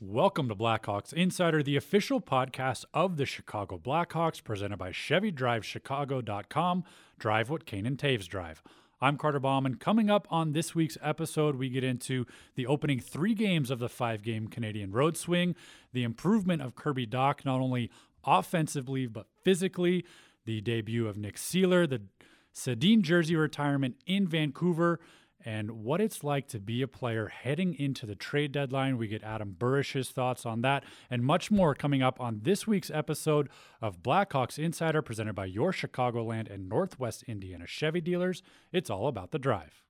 Welcome to Blackhawks Insider, the official podcast of the Chicago Blackhawks, presented by ChevyDriveChicago.com. Drive what Kane and Toews drive. I'm Carter Baum, and coming up on this week's episode, we get into the opening three games of the five game Canadian road swing, the improvement of Kirby Dach, not only offensively, but physically, the debut of Nick Seeler, the Sedin jersey retirement in Vancouver, and what it's like to be a player heading into the trade deadline. We get Adam Burish's thoughts on that and much more coming up on this week's episode of Blackhawks Insider presented by your Chicagoland and Northwest Indiana Chevy dealers. It's all about the drive.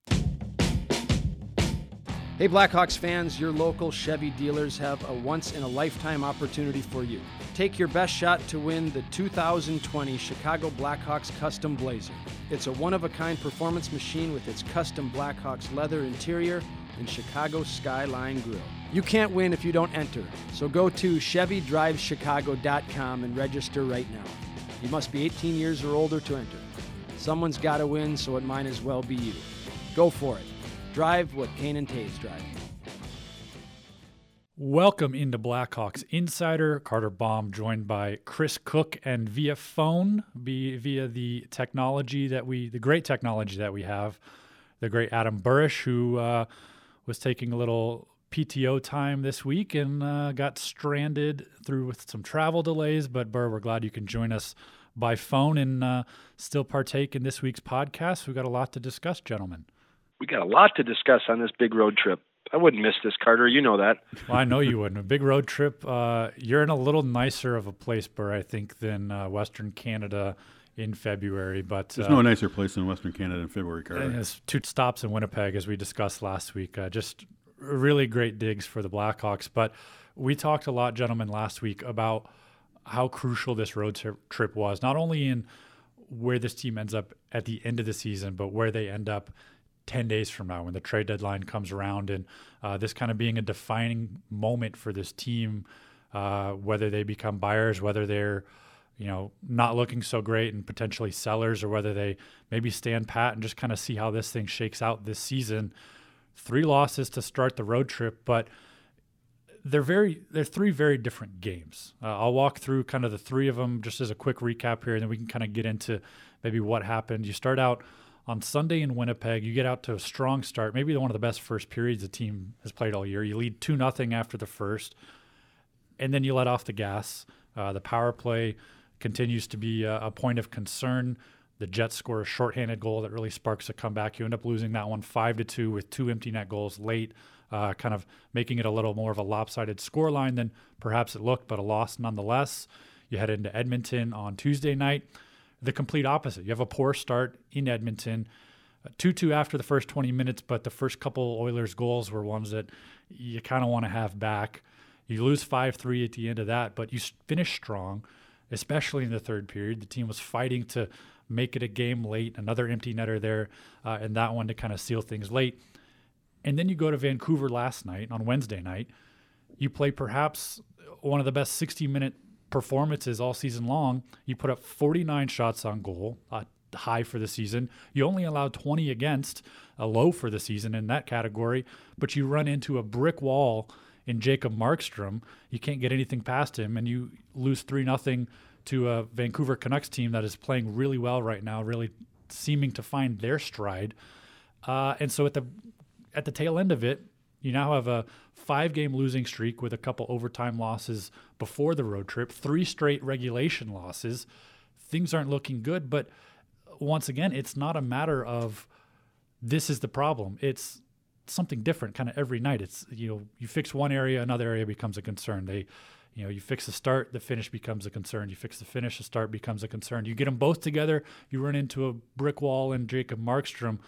Hey, Blackhawks fans, your local Chevy dealers have a once in a lifetime opportunity for you. Take your best shot to win the 2020 Chicago Blackhawks Custom Blazer. It's a one of a kind performance machine with its custom Blackhawks leather interior and Chicago Skyline Grill. You can't win if you don't enter, so go to ChevyDriveChicago.com and register right now. You must be 18 years or older to enter. Someone's got to win, so it might as well be you. Go for it. Drive what Kane and Toews drive. Welcome into Blackhawks Insider. Carter Baum joined by Chris Cook and via phone, be, via the technology that we, the great technology that we have, the great Adam Burish, who uh, was taking a little PTO time this week and uh, got stranded through with some travel delays. But Burr, we're glad you can join us by phone and uh, still partake in this week's podcast. We've got a lot to discuss, gentlemen. We got a lot to discuss on this big road trip. I wouldn't miss this, Carter. You know that. Well, I know you wouldn't. A big road trip. Uh, you're in a little nicer of a place, Burr, I think, than uh, Western Canada in February. But there's uh, no nicer place than Western Canada in February, Carter. It's two stops in Winnipeg, as we discussed last week. Uh, just really great digs for the Blackhawks. But we talked a lot, gentlemen, last week about how crucial this road trip was, not only in where this team ends up at the end of the season, but where they end up 10 days from now when the trade deadline comes around and uh, this kind of being a defining moment for this team, uh, whether they become buyers, whether they're you know not looking so great and potentially sellers, or whether they maybe stand pat and just kind of see how this thing shakes out this season. Three losses to start the road trip, but they're very they're three very different games. Uh, I'll walk through kind of the three of them just as a quick recap here, and then we can kind of get into maybe what happened. You start out on Sunday in Winnipeg, you get out to a strong start, maybe one of the best first periods the team has played all year. You lead 2 nothing after the first, and then you let off the gas. Uh, the power play continues to be a, a, point of concern. The Jets score a shorthanded goal that really sparks a comeback. You end up losing that one 5 to 2 with two empty net goals late, uh, kind of making it a little more of a lopsided scoreline than perhaps it looked, but a loss nonetheless. You head into Edmonton on Tuesday night the complete opposite. You have a poor start in Edmonton, 2 2 after the first 20 minutes, but the first couple Oilers goals were ones that you kind of want to have back. You lose 5 3 at the end of that, but you finish strong, especially in the third period. The team was fighting to make it a game late, another empty netter there, uh, and that one to kind of seal things late. And then you go to Vancouver last night on Wednesday night. You play perhaps one of the best 60 minute performances all season long. You put up 49 shots on goal, high for the season. You only allowed 20 against, a low for the season in that category, but you run into a brick wall in Jacob Markstrom. You can't get anything past him, and you lose 3 nothing to a Vancouver Canucks team that is playing really well right now, really seeming to find their stride. Uh, and so at the at the tail end of it, you now have a five game losing streak with a couple overtime losses before the road trip, three straight regulation losses. Things aren't looking good, but once again, it's not a matter of this is the problem. It's something different kind of every night. It's you know, you fix one area, another area becomes a concern. They you know, you fix the start, the finish becomes a concern. You fix the finish, the start becomes a concern. You get them both together, you run into a brick wall and Jacob Markstrom.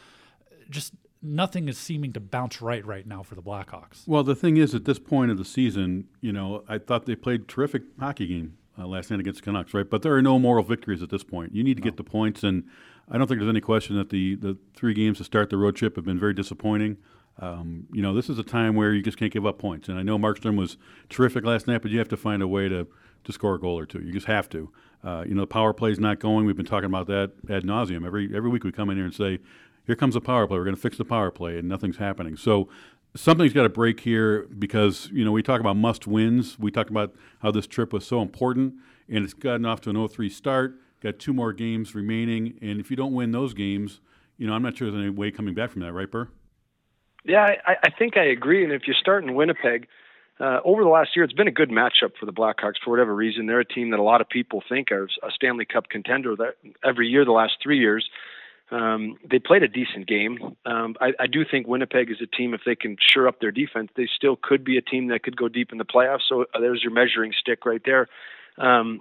Just nothing is seeming to bounce right right now for the Blackhawks. Well, the thing is, at this point of the season, you know, I thought they played terrific hockey game uh, last night against the Canucks, right? But there are no moral victories at this point. You need to no. get the points, and I don't think there's any question that the the three games to start the road trip have been very disappointing. Um, you know, this is a time where you just can't give up points. And I know Markstrom was terrific last night, but you have to find a way to to score a goal or two. You just have to. Uh, you know, the power play is not going. We've been talking about that ad nauseum. Every every week we come in here and say here comes the power play. We're going to fix the power play, and nothing's happening. So something's got to break here because you know we talk about must wins. We talked about how this trip was so important, and it's gotten off to an 0-3 start. Got two more games remaining, and if you don't win those games, you know I'm not sure there's any way coming back from that, right, Burr? Yeah, I, I think I agree. And if you start in Winnipeg, uh, over the last year, it's been a good matchup for the Blackhawks for whatever reason. They're a team that a lot of people think are a Stanley Cup contender that every year the last three years. Um, they played a decent game. Um, I, I do think Winnipeg is a team, if they can shore up their defense, they still could be a team that could go deep in the playoffs. So uh, there's your measuring stick right there. Um,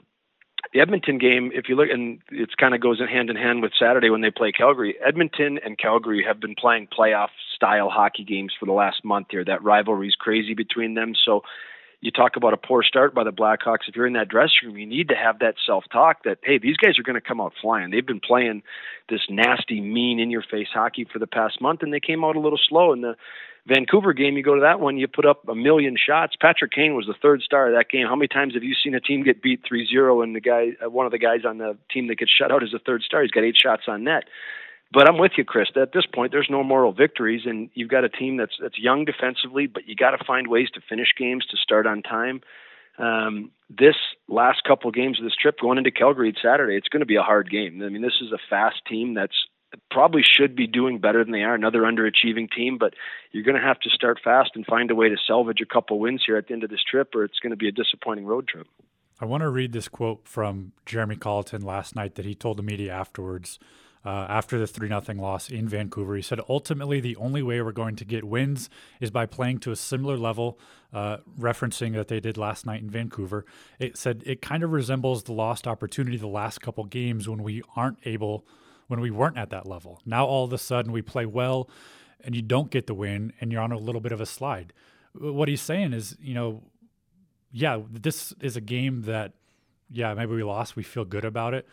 the Edmonton game, if you look, and it kind of goes in hand in hand with Saturday when they play Calgary. Edmonton and Calgary have been playing playoff style hockey games for the last month here. That rivalry is crazy between them. So you talk about a poor start by the Blackhawks. If you're in that dressing room, you need to have that self talk that, hey, these guys are going to come out flying. They've been playing this nasty, mean, in your face hockey for the past month, and they came out a little slow. In the Vancouver game, you go to that one, you put up a million shots. Patrick Kane was the third star of that game. How many times have you seen a team get beat 3-0 and the guy, uh, one of the guys on the team that gets shut out is the third star? He's got eight shots on net. But I'm with you, Chris. At this point, there's no moral victories, and you've got a team that's that's young defensively, but you got to find ways to finish games to start on time. Um, this last couple of games of this trip, going into Calgary Saturday, it's going to be a hard game. I mean, this is a fast team that's probably should be doing better than they are. Another underachieving team, but you're going to have to start fast and find a way to salvage a couple wins here at the end of this trip, or it's going to be a disappointing road trip. I want to read this quote from Jeremy Colliton last night that he told the media afterwards. Uh, after the 3 0 loss in Vancouver. He said, ultimately, the only way we're going to get wins is by playing to a similar level, uh, referencing that they did last night in Vancouver. It said it kind of resembles the lost opportunity the last couple games when we aren't able when we weren't at that level. Now all of a sudden we play well and you don't get the win and you're on a little bit of a slide. What he's saying is, you know, yeah, this is a game that, yeah, maybe we lost. We feel good about it.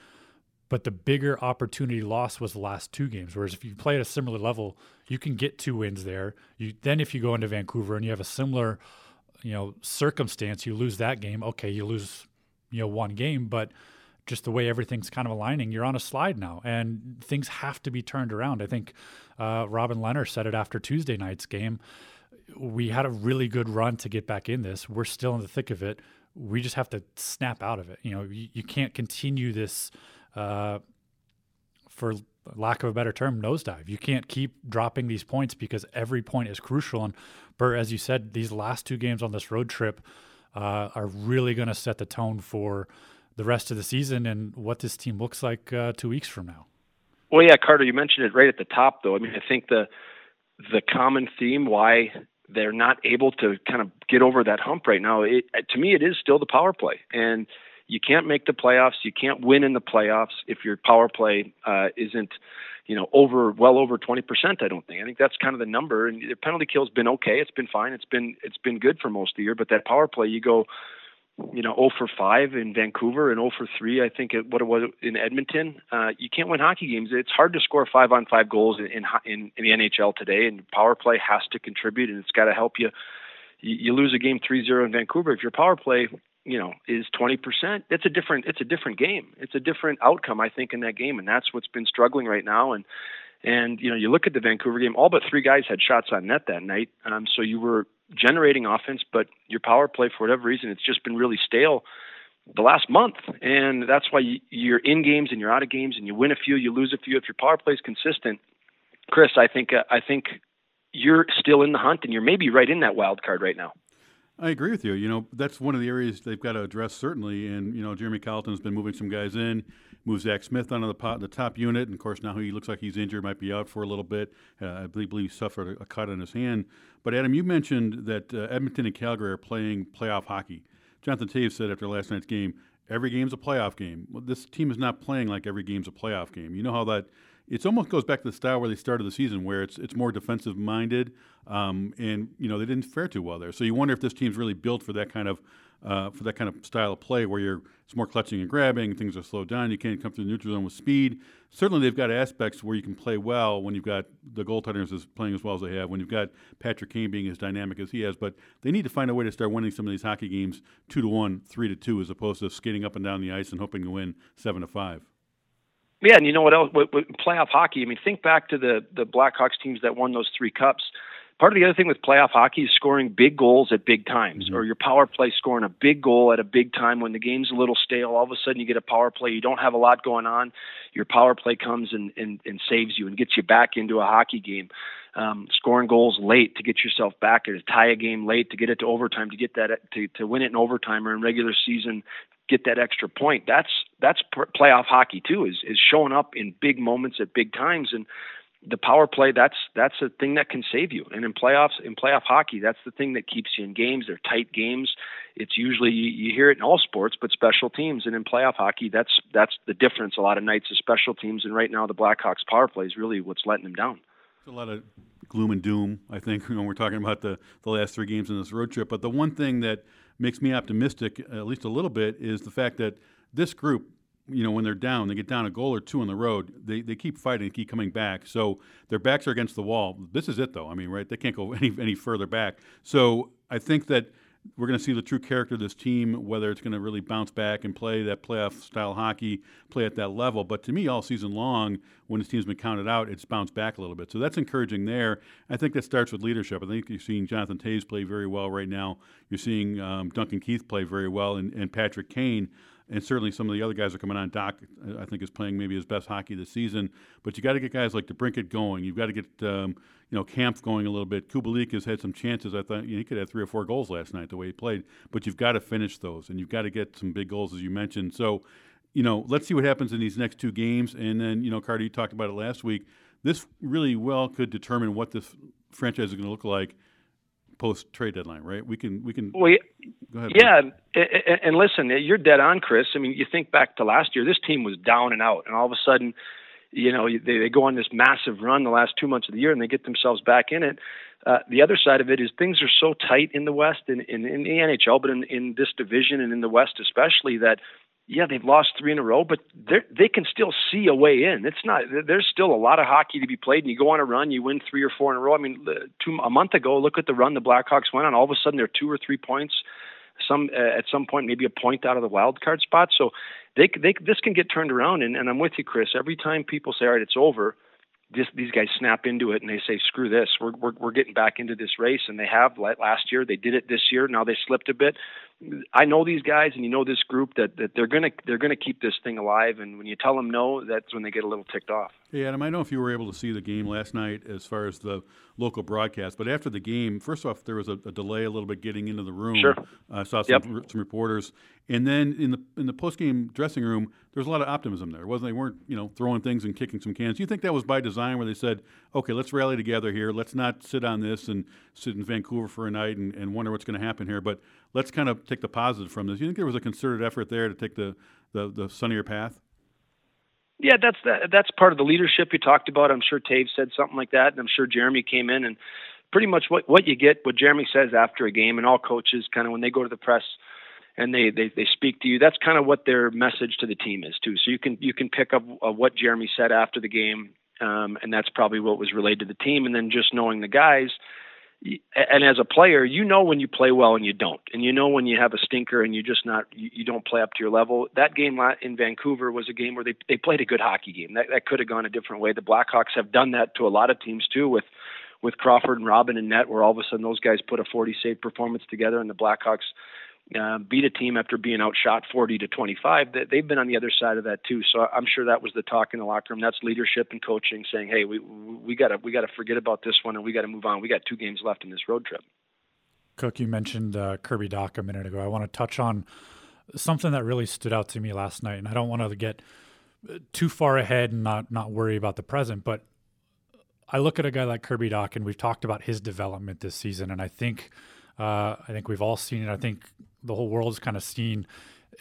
But the bigger opportunity loss was the last two games. Whereas if you play at a similar level, you can get two wins there. You then if you go into Vancouver and you have a similar, you know, circumstance, you lose that game. Okay, you lose, you know, one game, but just the way everything's kind of aligning, you're on a slide now, and things have to be turned around. I think uh, Robin Lehner said it after Tuesday night's game. We had a really good run to get back in this. We're still in the thick of it. We just have to snap out of it. You know, you, you can't continue this, uh, for lack of a better term, nosedive. You can't keep dropping these points because every point is crucial. And Bert, as you said, these last two games on this road trip uh, are really going to set the tone for the rest of the season and what this team looks like uh, two weeks from now. Well, yeah, Carter, you mentioned it right at the top, though. I mean, I think the the common theme why they're not able to kind of get over that hump right now, it, to me, it is still the power play, and you can't make the playoffs, you can't win in the playoffs if your power play uh, isn't, you know, over well over 20%. I don't think. I think that's kind of the number. And the penalty kill's been okay. It's been fine. It's been it's been good for most of the year. But that power play, you go you know 0 for 5 in Vancouver and 0 for 3 I think it, what it was in Edmonton. Uh, you can't win hockey games. It's hard to score 5 on 5 goals in, in in the NHL today and power play has to contribute and it's got to help you. you. You lose a game 3-0 in Vancouver if your power play, you know, is 20%, it's a different it's a different game. It's a different outcome I think in that game and that's what's been struggling right now and and you know, you look at the Vancouver game, all but three guys had shots on net that night. Um, so you were generating offense, but your power play, for whatever reason, it's just been really stale the last month. And that's why you're in games and you're out of games and you win a few, you lose a few. If your power play is consistent, Chris, I think uh, I think you're still in the hunt and you're maybe right in that wild card right now. I agree with you. You know, that's one of the areas they've got to address certainly. And you know, Jeremy Colliton's been moving some guys in, moved Zack Smith onto the, pot, the top unit, and of course now he looks like he's injured, might be out for a little bit. Uh, I believe, believe he suffered a, a, cut on his hand. But Adam, you mentioned that uh, Edmonton and Calgary are playing playoff hockey. Jonathan Toews said after last night's game, every game's a playoff game. Well, this team is not playing like every game's a playoff game. You know how that it almost goes back to the style where they started the season, where it's it's more defensive minded, um, and you know they didn't fare too well there. So you wonder if this team's really built for that kind of uh, for that kind of style of play, where you're it's more clutching and grabbing, things are slowed down, you can't come through the neutral zone with speed. Certainly, they've got aspects where you can play well when you've got the goaltenders as playing as well as they have, when you've got Patrick Kane being as dynamic as he has. But they need to find a way to start winning some of these hockey games two to one, three to two, as opposed to skating up and down the ice and hoping to win seven to five. Yeah, and you know what else? With, with playoff hockey, I mean, think back to the the Blackhawks teams that won those three cups. part of the other thing with playoff hockey is scoring big goals at big times, Mm-hmm. or your power play scoring a big goal at a big time when the game's a little stale. All of a sudden, you get a power play. You don't have a lot going on. Your power play comes and and, and saves you and gets you back into a hockey game. Um, scoring goals late to get yourself back, or to tie a game late to get it to overtime, to get that to to win it in overtime or in regular season, get that extra point. That's that's playoff hockey too. Is is showing up in big moments at big times. And the power play that's that's a thing that can save you. And in playoffs in playoff hockey that's the thing that keeps you in games. They're tight games. It's usually you, you hear it in all sports but special teams. And in playoff hockey that's that's the difference a lot of nights of special teams. And right now the blackhawks power play is really what's letting them down a lot of gloom and doom, I think, when we're talking about the, the last three games in this road trip. But the one thing that makes me optimistic, at least a little bit, is the fact that this group, you know, when they're down, they get down a goal or two on the road, they, they keep fighting, keep coming back. So their backs are against the wall. This is it, though. I mean, right? They can't go any, any further back. So I think that we're going to see the true character of this team, whether it's going to really bounce back and play that playoff style hockey, play at that level. But to me, all season long, when this team's been counted out, it's bounced back a little bit. So that's encouraging there. I think that starts with leadership. I think you're seeing Jonathan Toews play very well right now. You're seeing um, Duncan Keith play very well, and, and Patrick Kane. And certainly some of the other guys are coming on. Dach, I think, is playing maybe his best hockey this season. But you got to get guys like DeBrincat going. You've got to get um, you know Kampf going a little bit. Kubalik has had some chances. I thought you know, he could have three or four goals last night the way he played. But you've got to finish those, and you've got to get some big goals as you mentioned. So, you know, let's see what happens in these next two games. And then you know, Carter, you talked about it last week. This really well could determine what this franchise is going to look like post trade deadline, right? We can we can well, go ahead. yeah and, and listen you're dead on chris i mean you think back to last year this team was down and out and all of a sudden you know they, they go on this massive run the last two months of the year and they get themselves back in it uh, the other side of it is things are so tight in the west and in, in the nhl but in, in this division and in the west especially that yeah, they've lost three in a row, but they can still see a way in. It's not there's still a lot of hockey to be played, and you go on a run, you win three or four in a row. I mean, two a month ago, look at the run the Blackhawks went on. All of a sudden, they're two or three points, some uh, at some point maybe a point out of the wild card spot. So they they this can get turned around, and, and I'm with you, Chris. Every time people say, all right, it's over. This, these guys snap into it and they say, "Screw this! We're, we're we're getting back into this race." And they have last year. They did it this year. Now they slipped a bit. I know these guys, and you know this group that, that they're gonna they're gonna keep this thing alive. And when you tell them no, that's when they get a little ticked off. Hey Adam, I know if you were able to see the game last night as far as the local broadcast, but after the game, first off, there was a, a delay a little bit getting into the room. Sure. I uh, saw some, Yep. some reporters, and then in the in the post game dressing room, there was a lot of optimism there. It wasn't they weren't you know throwing things and kicking some cans. Do you think that was by design, where they said, okay, let's rally together here. Let's not sit on this and sit in Vancouver for a night and, and wonder what's going to happen here, but let's kind of take the positive from this. You think there was a concerted effort there to take the the, the sunnier path? Yeah, that's that, that's part of the leadership you talked about. I'm sure Toews said something like that, and I'm sure Jeremy came in and pretty much what what you get, what Jeremy says after a game, and all coaches kind of when they go to the press and they, they they speak to you, that's kind of what their message to the team is too. So you can you can pick up uh, what Jeremy said after the game, um, and that's probably what was relayed to the team, and then just knowing the guys. And as a player, you know when you play well and you don't, and you know when you have a stinker and you just not you, don't play up to your level. That game in Vancouver was a game where they they played a good hockey game. That that could have gone a different way. The Blackhawks have done that to a lot of teams too with with Crawford and Robin and net, where all of a sudden those guys put a 40 save performance together, and the Blackhawks uh, beat a team after being outshot 40 to 25. They, they've been on the other side of that too. So I'm sure that was the talk in the locker room. That's leadership and coaching saying, "Hey, we we got to we got to forget about this one and we got to move on. We got two games left in this road trip." Cook, you mentioned uh, Kirby Dach a minute ago. I want to touch on something that really stood out to me last night, and I don't want to get too far ahead and not not worry about the present, but I look at a guy like Kirby Dach, and we've talked about his development this season, and I think uh, I think we've all seen it. I think the whole world's kind of seen,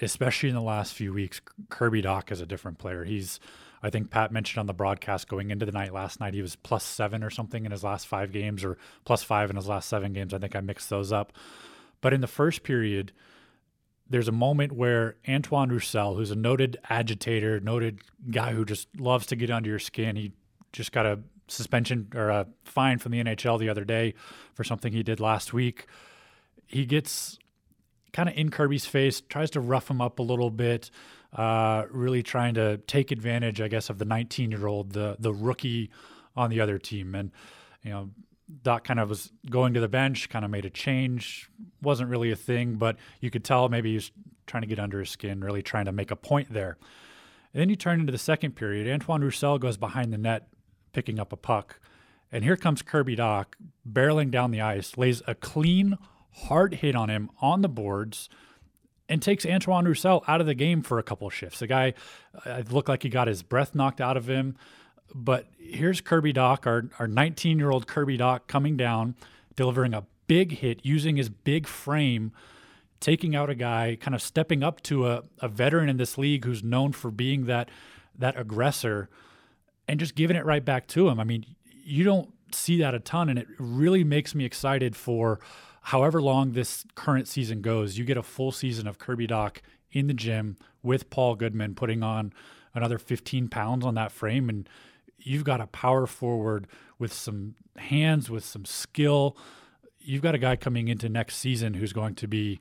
especially in the last few weeks, Kirby Dach is a different player. He's I think Pat mentioned on the broadcast going into the night last night, he was plus seven or something in his last five games, or plus five in his last seven games. I think I mixed those up. But in the first period, there's a moment where Antoine Roussel, who's a noted agitator, noted guy who just loves to get under your skin, he just got a suspension or a fine from the NHL the other day for something he did last week. He gets kind of in Kirby's face, tries to rough him up a little bit, uh, really trying to take advantage, I guess, of the 19 year old, the the rookie on the other team. And you know, Dach kind of was going to the bench, kind of made a change. Wasn't really a thing, but you could tell maybe he was trying to get under his skin, really trying to make a point there. And then you turn into the second period. Antoine Roussel goes behind the net, picking up a puck. And here comes Kirby Dach barreling down the ice, lays a clean, hard hit on him on the boards, and takes Antoine Roussel out of the game for a couple shifts. The guy uh, looked like he got his breath knocked out of him. But here's Kirby Dach, our, our 19 year old Kirby Dach, coming down, delivering a big hit using his big frame, taking out a guy, kind of stepping up to a, a veteran in this league who's known for being that that aggressor and just giving it right back to him. I mean, you don't see that a ton, and it really makes me excited for however long this current season goes. You get a full season of Kirby Dach in the gym with Paul Goodman putting on another 15 pounds on that frame and you've got a power forward with some hands, with some skill. You've got a guy coming into next season who's going to be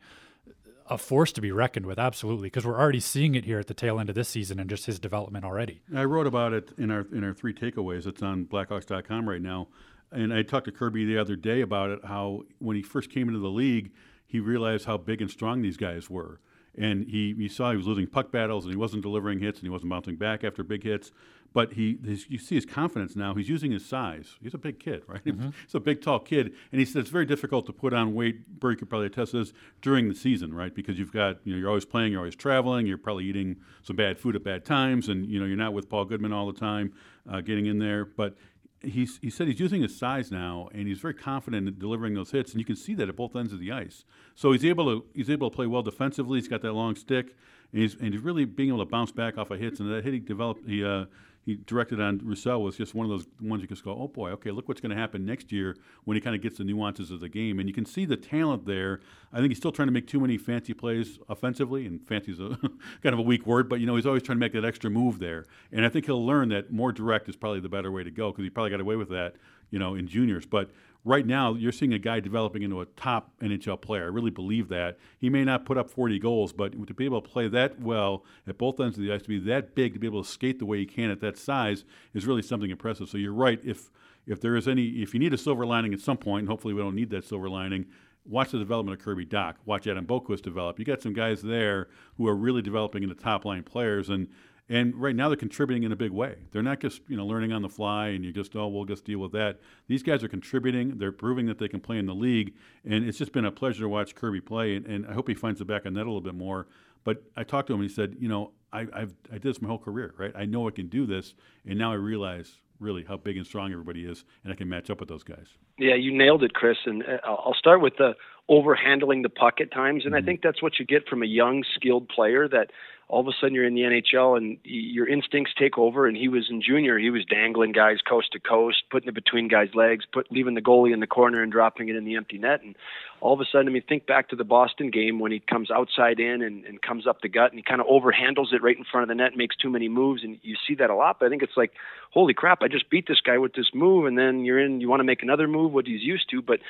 a force to be reckoned with, absolutely, because we're already seeing it here at the tail end of this season and just his development already. I wrote about it in our in our three takeaways. It's on Blackhawks.com right now, and I talked to Kirby the other day about it. How when he first came into the league, he realized how big and strong these guys were and he, he saw he was losing puck battles and he wasn't delivering hits and he wasn't bouncing back after big hits. But he, his, you see his confidence now. He's using his size. He's a big kid, right? Mm-hmm. He's a big, tall kid, and he said it's very difficult to put on weight. Burry could probably attest this during the season, right? Because you've got you know you're always playing, you're always traveling, you're probably eating some bad food at bad times, and you know you're not with Paul Goodman all the time, uh, getting in there. But he's, he said he's using his size now, and he's very confident in delivering those hits, and you can see that at both ends of the ice. So he's able to he's able to play well defensively. He's got that long stick, and he's and he's really being able to bounce back off of hits. And that hit he developed, he uh, he directed on Roussel was just one of those ones you can just go, oh boy, okay, look what's going to happen next year when he kind of gets the nuances of the game, and you can see the talent there. I think he's still trying to make too many fancy plays offensively, and fancy is a kind of a weak word, but you know he's always trying to make that extra move there, and I think he'll learn that more direct is probably the better way to go because he probably got away with that, you know, in juniors, but right now you're seeing a guy developing into a top NHL player. I really believe that. He may not put up 40 goals, but to be able to play that well at both ends of the ice, to be that big, to be able to skate the way he can at that size is really something impressive. So you're right. If if there is any, if you need a silver lining at some point, and hopefully we don't need that silver lining, watch the development of Kirby Dach. Watch Adam Boqvist develop. You got some guys there who are really developing into top line players, and and right now they're contributing in a big way. They're not just you know learning on the fly and you just oh we'll just deal with that. These guys are contributing. They're proving that they can play in the league, and it's just been a pleasure to watch Kirby play. And, and I hope he finds the back of net a little bit more. But I talked to him and he said, you know, I, I've I did this my whole career, right? I know I can do this, and now I realize really how big and strong everybody is, and I can match up with those guys. Yeah, you nailed it, Chris. And uh, I'll start with the overhandling the puck at times, and mm-hmm. I think that's what you get from a young, skilled player that all of a sudden you're in the NHL and your instincts take over. And he was in junior, he was dangling guys coast to coast, putting it between guys' legs, put leaving the goalie in the corner and dropping it in the empty net. And all of a sudden, I mean, think back to the Boston game when he comes outside in and, and comes up the gut and he kind of overhandles it right in front of the net, makes too many moves, and you see that a lot. But I think it's like, holy crap, I just beat this guy with this move, and then you're in, you want to make another move, what he's used to, but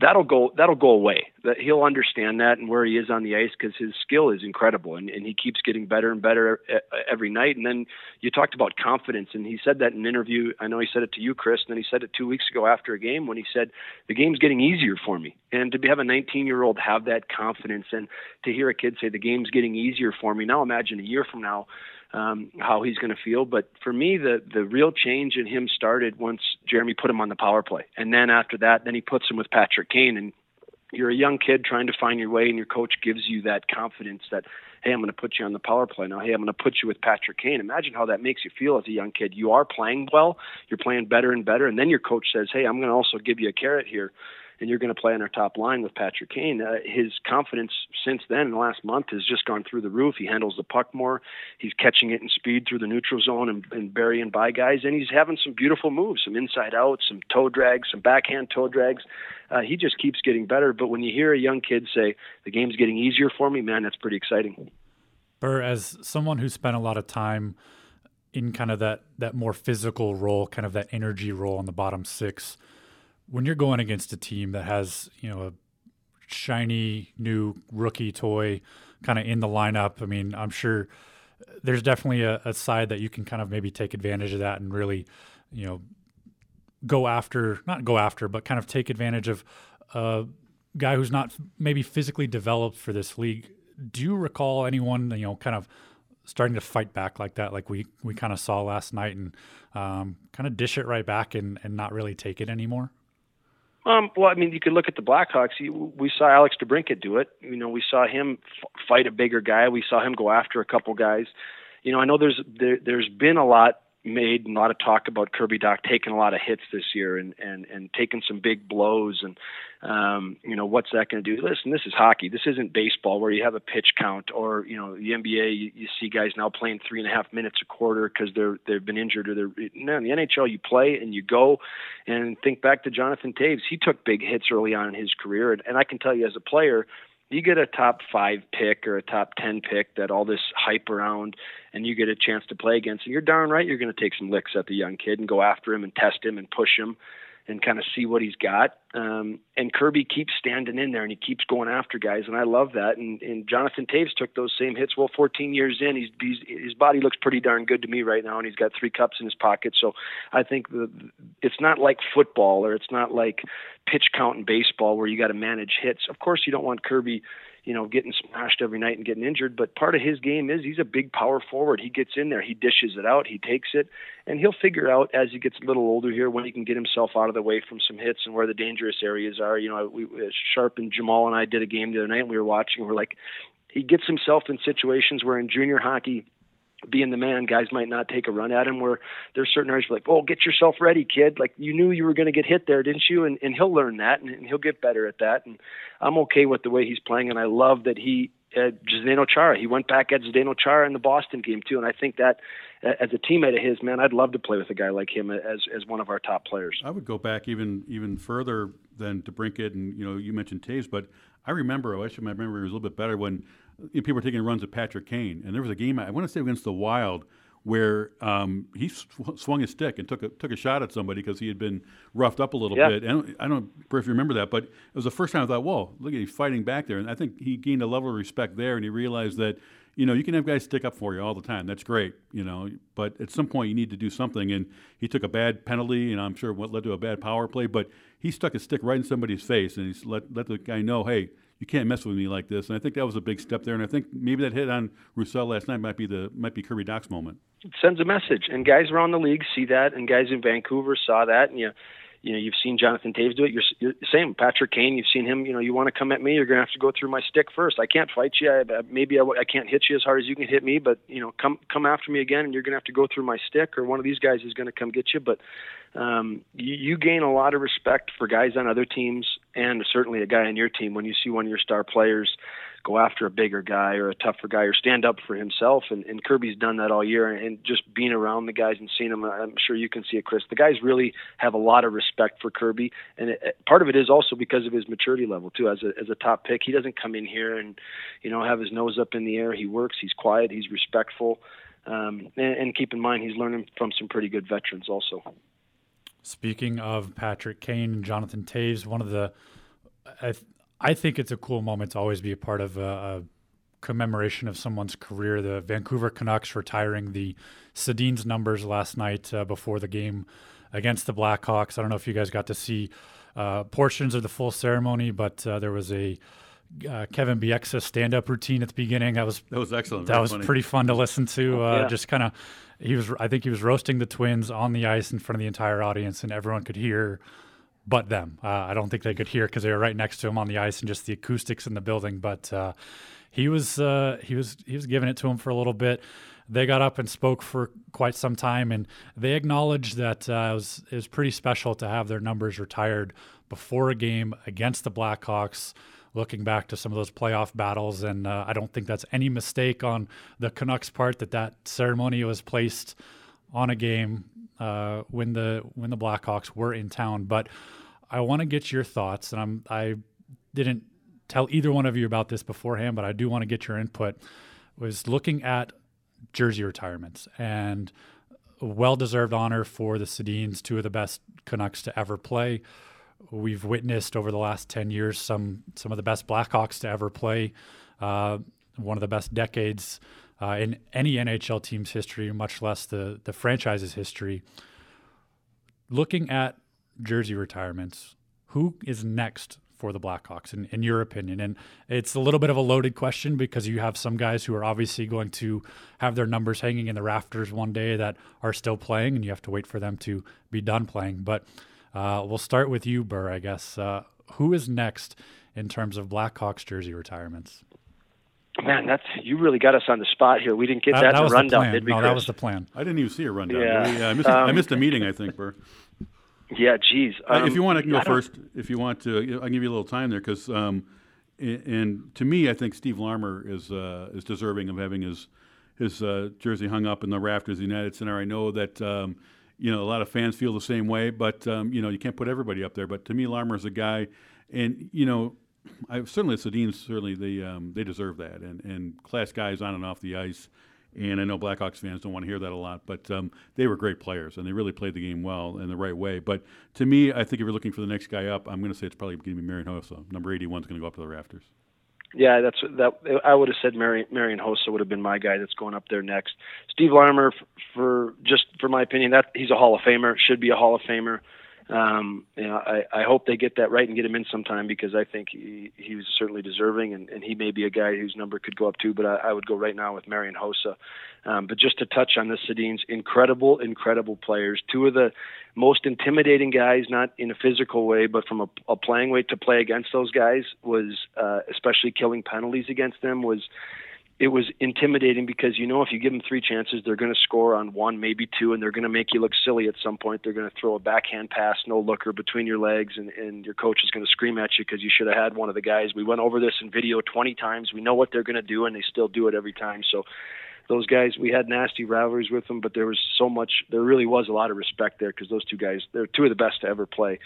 that'll go that'll go away. That he'll understand that and where he is on the ice because his skill is incredible and, and he keeps getting better and better every night. And then you talked about confidence, and he said that in an interview. I know he said it to you, Chris, and then he said it two weeks ago after a game when he said the game's getting easier for me. And to have a 19 year old have that confidence and to hear a kid say the game's getting easier for me. Now imagine a year from now um, how he's going to feel. But for me, the the real change in him started once Jeremy put him on the power play, and then after that, then he puts him with Patrick Kane. And you're a young kid trying to find your way, and your coach gives you that confidence that, hey, I'm going to put you on the power play now. Hey, I'm going to put you with Patrick Kane. Imagine how that makes you feel as a young kid. You are playing well, you're playing better and better, and then your coach says, hey, I'm going to also give you a carrot here and you're going to play on our top line with Patrick Kane. Uh, his confidence since then in the last month has just gone through the roof. He handles the puck more. He's catching it in speed through the neutral zone and, and burying by guys, and he's having some beautiful moves, some inside out, some toe drags, some backhand toe drags. Uh, he just keeps getting better. But when you hear a young kid say the game's getting easier for me, man, that's pretty exciting. Burr, as someone who spent a lot of time in kind of that that more physical role, kind of that energy role on the bottom six when you're going against a team that has you know a shiny new rookie toy kind of in the lineup, I mean, I'm sure there's definitely a, a, side that you can kind of maybe take advantage of that and really, you know, go after, not go after, but kind of take advantage of a guy who's not maybe physically developed for this league. Do you recall anyone, you know, kind of starting to fight back like that, like we we kind of saw last night, and um, kind of dish it right back and, and not really take it anymore? Um, well, I mean, you could look at the Blackhawks. we saw Alex DeBrincat do it. You know, we saw him fight a bigger guy. We saw him go after a couple guys. You know, I know there's there, there's been a lot made a lot of talk about Kirby Dach taking a lot of hits this year and and and taking some big blows and um, you know what's that going to do? Listen, this is hockey. This isn't baseball where you have a pitch count or you know the NBA. You, you see guys now playing three and a half minutes a quarter because they're they've been injured or they're no in the NHL. You play and you go and think back to Jonathan Toews. He took big hits early on in his career, and, and I can tell you as a player you get a top five pick or a top 10 pick that all this hype around and you get a chance to play against, and you're darn right you're going to take some licks at the young kid and go after him and test him and push him and kind of see what he's got. Um, and Kirby keeps standing in there and he keeps going after guys, and I love that. And, and Jonathan Toews took those same hits. Well, 14 years in, he's, he's his body looks pretty darn good to me right now, and he's got three cups in his pocket. So I think the, it's not like football or it's not like pitch count in baseball where you got to manage hits. Of course, you don't want Kirby you know, getting smashed every night and getting injured. But part of his game is he's a big power forward. He gets in there, he dishes it out, he takes it, and he'll figure out as he gets a little older here when he can get himself out of the way from some hits and where the dangerous areas are. You know, we uh, Sharp and Jamal and I did a game the other night. And we were watching. We're like, he gets himself in situations where in junior hockey being the man, guys might not take a run at him. Where there's certain areas like, oh, get yourself ready, kid. Like you knew you were going to get hit there, didn't you? And and he'll learn that, and, and he'll get better at that. And I'm okay with the way he's playing, and I love that he. Uh, Zdeno Chara. He went back at Zdeno Chara in the Boston game too, and I think that as a teammate of his, man, I'd love to play with a guy like him as as one of our top players. I would go back even even further than DeBrincat, and you know you mentioned Toews, but I remember, I actually my memory was a little bit better when people were taking runs at Patrick Kane, and there was a game I want to say against the Wild where um, he sw- swung his stick and took a took a shot at somebody because he had been roughed up a little yeah. bit. And I don't know if you remember that, but it was the first time I thought, "Whoa, look at he's fighting back there." And I think he gained a level of respect there, and he realized that you know you can have guys stick up for you all the time. That's great, you know, but at some point you need to do something. And he took a bad penalty, and I'm sure what led to a bad power play, but he stuck his stick right in somebody's face, and he let let the guy know, "Hey." You can't mess with me like this. And I think that was a big step there. And I think maybe that hit on Roussel last night might be the might be Kirby Dach's moment. It sends a message, and guys around the league see that, and guys in Vancouver saw that, and you you know you've seen Jonathan Toews do it. You're, you're same Patrick Kane. You've seen him. You know you want to come at me, you're gonna have to go through my stick first. I can't fight you. I, maybe I, I can't hit you as hard as you can hit me, but you know come come after me again, and you're gonna have to go through my stick, or one of these guys is gonna come get you. But um, you, you gain a lot of respect for guys on other teams, and certainly a guy on your team when you see one of your star players go after a bigger guy or a tougher guy or stand up for himself. And, and Kirby's done that all year. And just being around the guys and seeing them, I'm sure you can see it, Chris. The guys really have a lot of respect for Kirby, and it, part of it is also because of his maturity level too. As a as a top pick, he doesn't come in here and you know have his nose up in the air. He works. He's quiet. He's respectful. Um, and, and keep in mind, he's learning from some pretty good veterans also. Speaking of Patrick Kane and Jonathan Toews, one of the, I, I think it's a cool moment to always be a part of a, a commemoration of someone's career. The Vancouver Canucks retiring the Sedin's numbers last night uh, before the game against the Blackhawks. I don't know if you guys got to see uh, portions of the full ceremony, but uh, there was a uh, Kevin Bieksa stand-up routine at the beginning. That was that was excellent. That Very was funny. pretty fun to listen to. Uh, yeah. Just kind of, he was. I think he was roasting the Twins on the ice in front of the entire audience, and everyone could hear, but them. Uh, I don't think they could hear because they were right next to him on the ice and just the acoustics in the building. But uh, he was uh, he was he was giving it to him for a little bit. They got up and spoke for quite some time, and they acknowledged that uh, it was it was pretty special to have their numbers retired before a game against the Blackhawks looking back to some of those playoff battles. And uh, I don't think that's any mistake on the Canucks' part that that ceremony was placed on a game uh, when the when the Blackhawks were in town. But I want to get your thoughts, and I'm I didn't tell either one of you about this beforehand, but I do want to get your input. Was looking at jersey retirements and well deserved honor for the Sedins, two of the best Canucks to ever play we've witnessed over the last 10 years some some of the best Blackhawks to ever play, uh, one of the best decades uh, in any NHL team's history, much less the the franchise's history. Looking at jersey retirements, who is next for the Blackhawks, in, in your opinion? And it's a little bit of a loaded question because you have some guys who are obviously going to have their numbers hanging in the rafters one day that are still playing, and you have to wait for them to be done playing. But uh, we'll start with you, Burr, I guess. Uh, who is next in terms of Blackhawks jersey retirements? Man, that's you really got us on the spot here. We didn't get that, that, that in the rundown, did we? No, Chris? that was the plan. I didn't even see a rundown. Yeah. We, uh, I, missed, Um, I missed a meeting, I think, Burr. Yeah, geez. Uh, Um, if you want, I can go I first. If you want to, I'll give you a little time there because, um, a- and to me, I think Steve Larmer is uh, is deserving of having his his uh, jersey hung up in the rafters of the United Center. I know that um, you know a lot of fans feel the same way, but um, you know you can't put everybody up there. But to me, Larmer is a guy, and you know, I certainly the certainly they um, they deserve that, and and class guys on and off the ice. And I know Blackhawks fans don't want to hear that a lot, but um, they were great players and they really played the game well in the right way. But to me, I think if you're looking for the next guy up, I'm going to say it's probably going to be Marian Hossa. Number 81 is going to go up to the rafters. Yeah, that's that. I would have said Mary, Marian Hossa would have been my guy that's going up there next. Steve Larmer, f- for just for my opinion, that he's a Hall of Famer, should be a Hall of Famer. Um, you know, I, I hope they get that right and get him in sometime because I think he, he was certainly deserving, and, and he may be a guy whose number could go up too. But I, I would go right now with Marian Hossa. Um, but just to touch on the Sedins, incredible, incredible players. Two of the most intimidating guys, not in a physical way, but from a, a playing way to play against those guys was, uh, especially killing penalties against them was it was intimidating because you know if you give them three chances, they're going to score on one, maybe two, and they're going to make you look silly at some point. They're going to throw a backhand pass, no looker between your legs, and, and your coach is going to scream at you because you should have had one of the guys. We went over this in video 20 times. We know what they're going to do, and they still do it every time. So those guys, we had nasty rivalries with them, but there was so much. There really was a lot of respect there because those two guys, they're two of the best to ever play.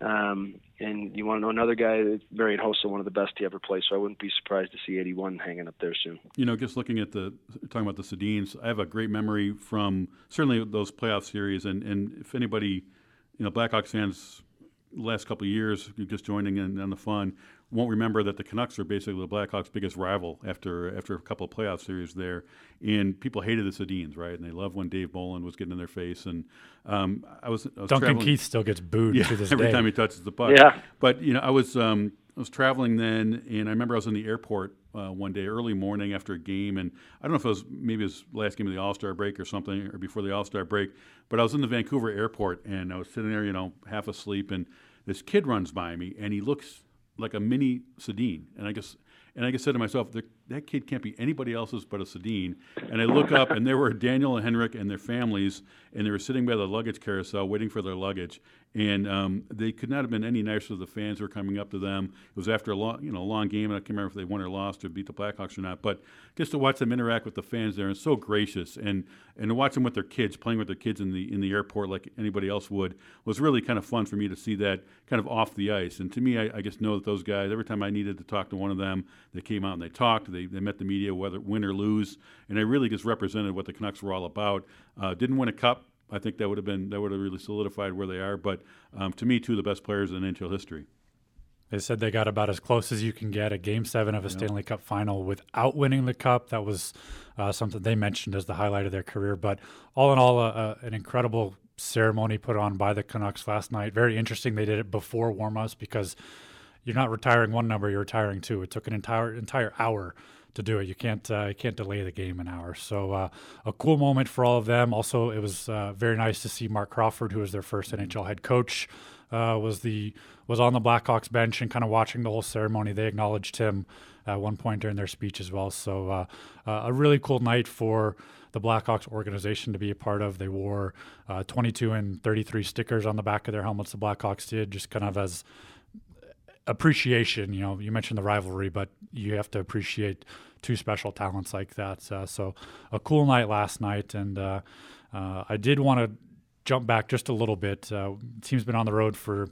Um, and you want to know another guy, Marian Hossa, one of the best he ever played. So I wouldn't be surprised to see 81 hanging up there soon. You know, just looking at the talking about the Sedins, I have a great memory from certainly those playoff series. And, and if anybody, you know, Blackhawks fans, last couple of years, just joining in on the fun, won't remember that the Canucks are basically the Blackhawks' biggest rival after after a couple of playoff series there, and people hated the Sedins, right? And they loved when Dave Bolland was getting in their face. And um, I was, I was Duncan traveling- Keith still gets booed yeah, to this every day. time he touches the puck. Yeah. But you know, I was um, I was traveling then, and I remember I was in the airport uh, one day, early morning after a game, and I don't know if it was maybe his last game of the All Star break or something, or before the All Star break. But I was in the Vancouver airport, and I was sitting there, you know, half asleep, and this kid runs by me, and he looks like a mini Sedin, and I guess. And I just said to myself, "That- kid can't be anybody else's but a Sedin. And I look up, and there were Daniel and Henrik and their families, and they were sitting by the luggage carousel waiting for their luggage. And um, they could not have been any nicer to the fans were coming up to them. It was after a long, you know, long game, and I can't remember if they won or lost or beat the Blackhawks or not. But just to watch them interact with the fans there, and so gracious, and and to watch them with their kids, playing with their kids in the in the airport like anybody else would, was really kind of fun for me to see that kind of off the ice. And to me, I, I just know that those guys. Every time I needed to talk to one of them, they came out and they talked. They, they met the media, whether win or lose, and they really just represented what the Canucks were all about. Uh, didn't win a cup. I think that would have been that would have really solidified where they are. But um, to me, two of the best players in NHL history. They said they got about as close as you can get a game seven of a Stanley Cup final without winning the cup. That was uh, something they mentioned as the highlight of their career. But all in all, uh, an incredible ceremony put on by the Canucks last night. Very interesting. They did it before warmups because you're not retiring one number, you're retiring two. It took an entire entire hour to do it. You can't uh, you can't delay the game an hour. So uh, a cool moment for all of them. Also, it was uh, very nice to see Marc Crawford, who was their first NHL head coach, uh, was the was on the Blackhawks bench and kind of watching the whole ceremony. They acknowledged him at one point during their speech as well. So uh, uh, a really cool night for the Blackhawks organization to be a part of. They wore uh, 22 and 33 stickers on the back of their helmets. The Blackhawks did just kind of as appreciation. You know, you mentioned the rivalry, but you have to appreciate two special talents like that. Uh, so a cool night last night, and uh, uh, I did want to jump back just a little bit. Uh, team's been on the road for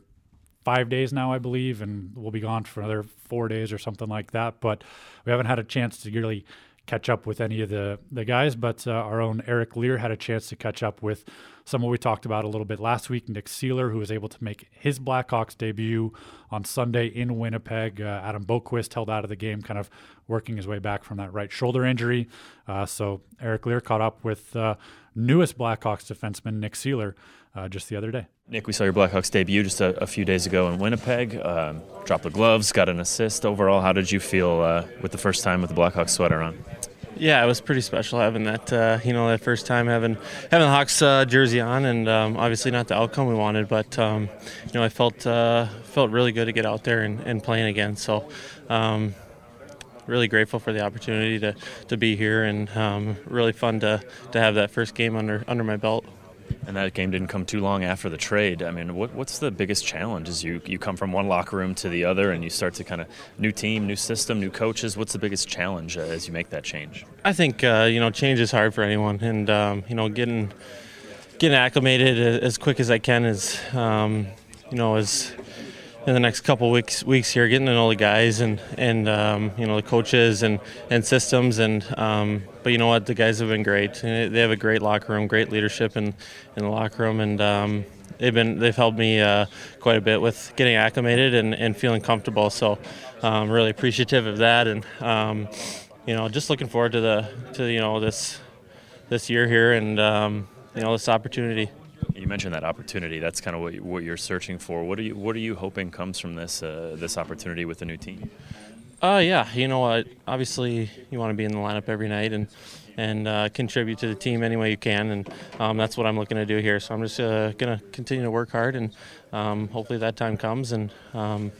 five days now, I believe, and we'll be gone for another four days or something like that. But we haven't had a chance to really catch up with any of the the guys, but uh, our own Eric Lear had a chance to catch up with someone we talked about a little bit last week, Nick Seeler, who was able to make his Blackhawks debut on Sunday in Winnipeg. Uh, Adam Boqvist held out of the game, kind of working his way back from that right shoulder injury. Uh, so Eric Lear caught up with uh, newest Blackhawks defenseman Nick Seeler uh, just the other day. Nick, we saw your Blackhawks debut just a, a few days ago in Winnipeg. Um, dropped the gloves, got an assist. Overall, how did you feel uh, with the first time with the Blackhawks sweater on? Yeah, it was pretty special having that. Uh, you know, that first time having having the Hawks uh, jersey on, and um, obviously not the outcome we wanted, but um, you know, I felt uh, felt really good to get out there and, and playing again. So. Um, really grateful for the opportunity to, to be here and um, really fun to, to have that first game under under my belt. And that game didn't come too long after the trade. I mean, what, what's the biggest challenge as you, you come from one locker room to the other and you start to kind of new team, new system, new coaches? What's the biggest challenge uh, as you make that change? I think, uh, you know, change is hard for anyone. And, um, you know, getting getting acclimated as quick as I can is, um, you know, is in the next couple weeks weeks here, getting to know the guys and and um, you know the coaches and and systems and um, but you know what, the guys have been great. They have a great locker room, great leadership in in the locker room, and um, they've been they've helped me uh, quite a bit with getting acclimated and, and feeling comfortable. So I'm um, really appreciative of that, and um, you know just looking forward to the to you know this this year here and um, you know this opportunity. Mentioned that opportunity. That's kind of what, what you're searching for. What are you What are you hoping comes from this uh, this opportunity with the new team? Uh, yeah, you know what? Obviously, you want to be in the lineup every night and and uh, contribute to the team any way you can, and um, that's what I'm looking to do here. So I'm just uh, gonna continue to work hard, and um, hopefully that time comes, and um,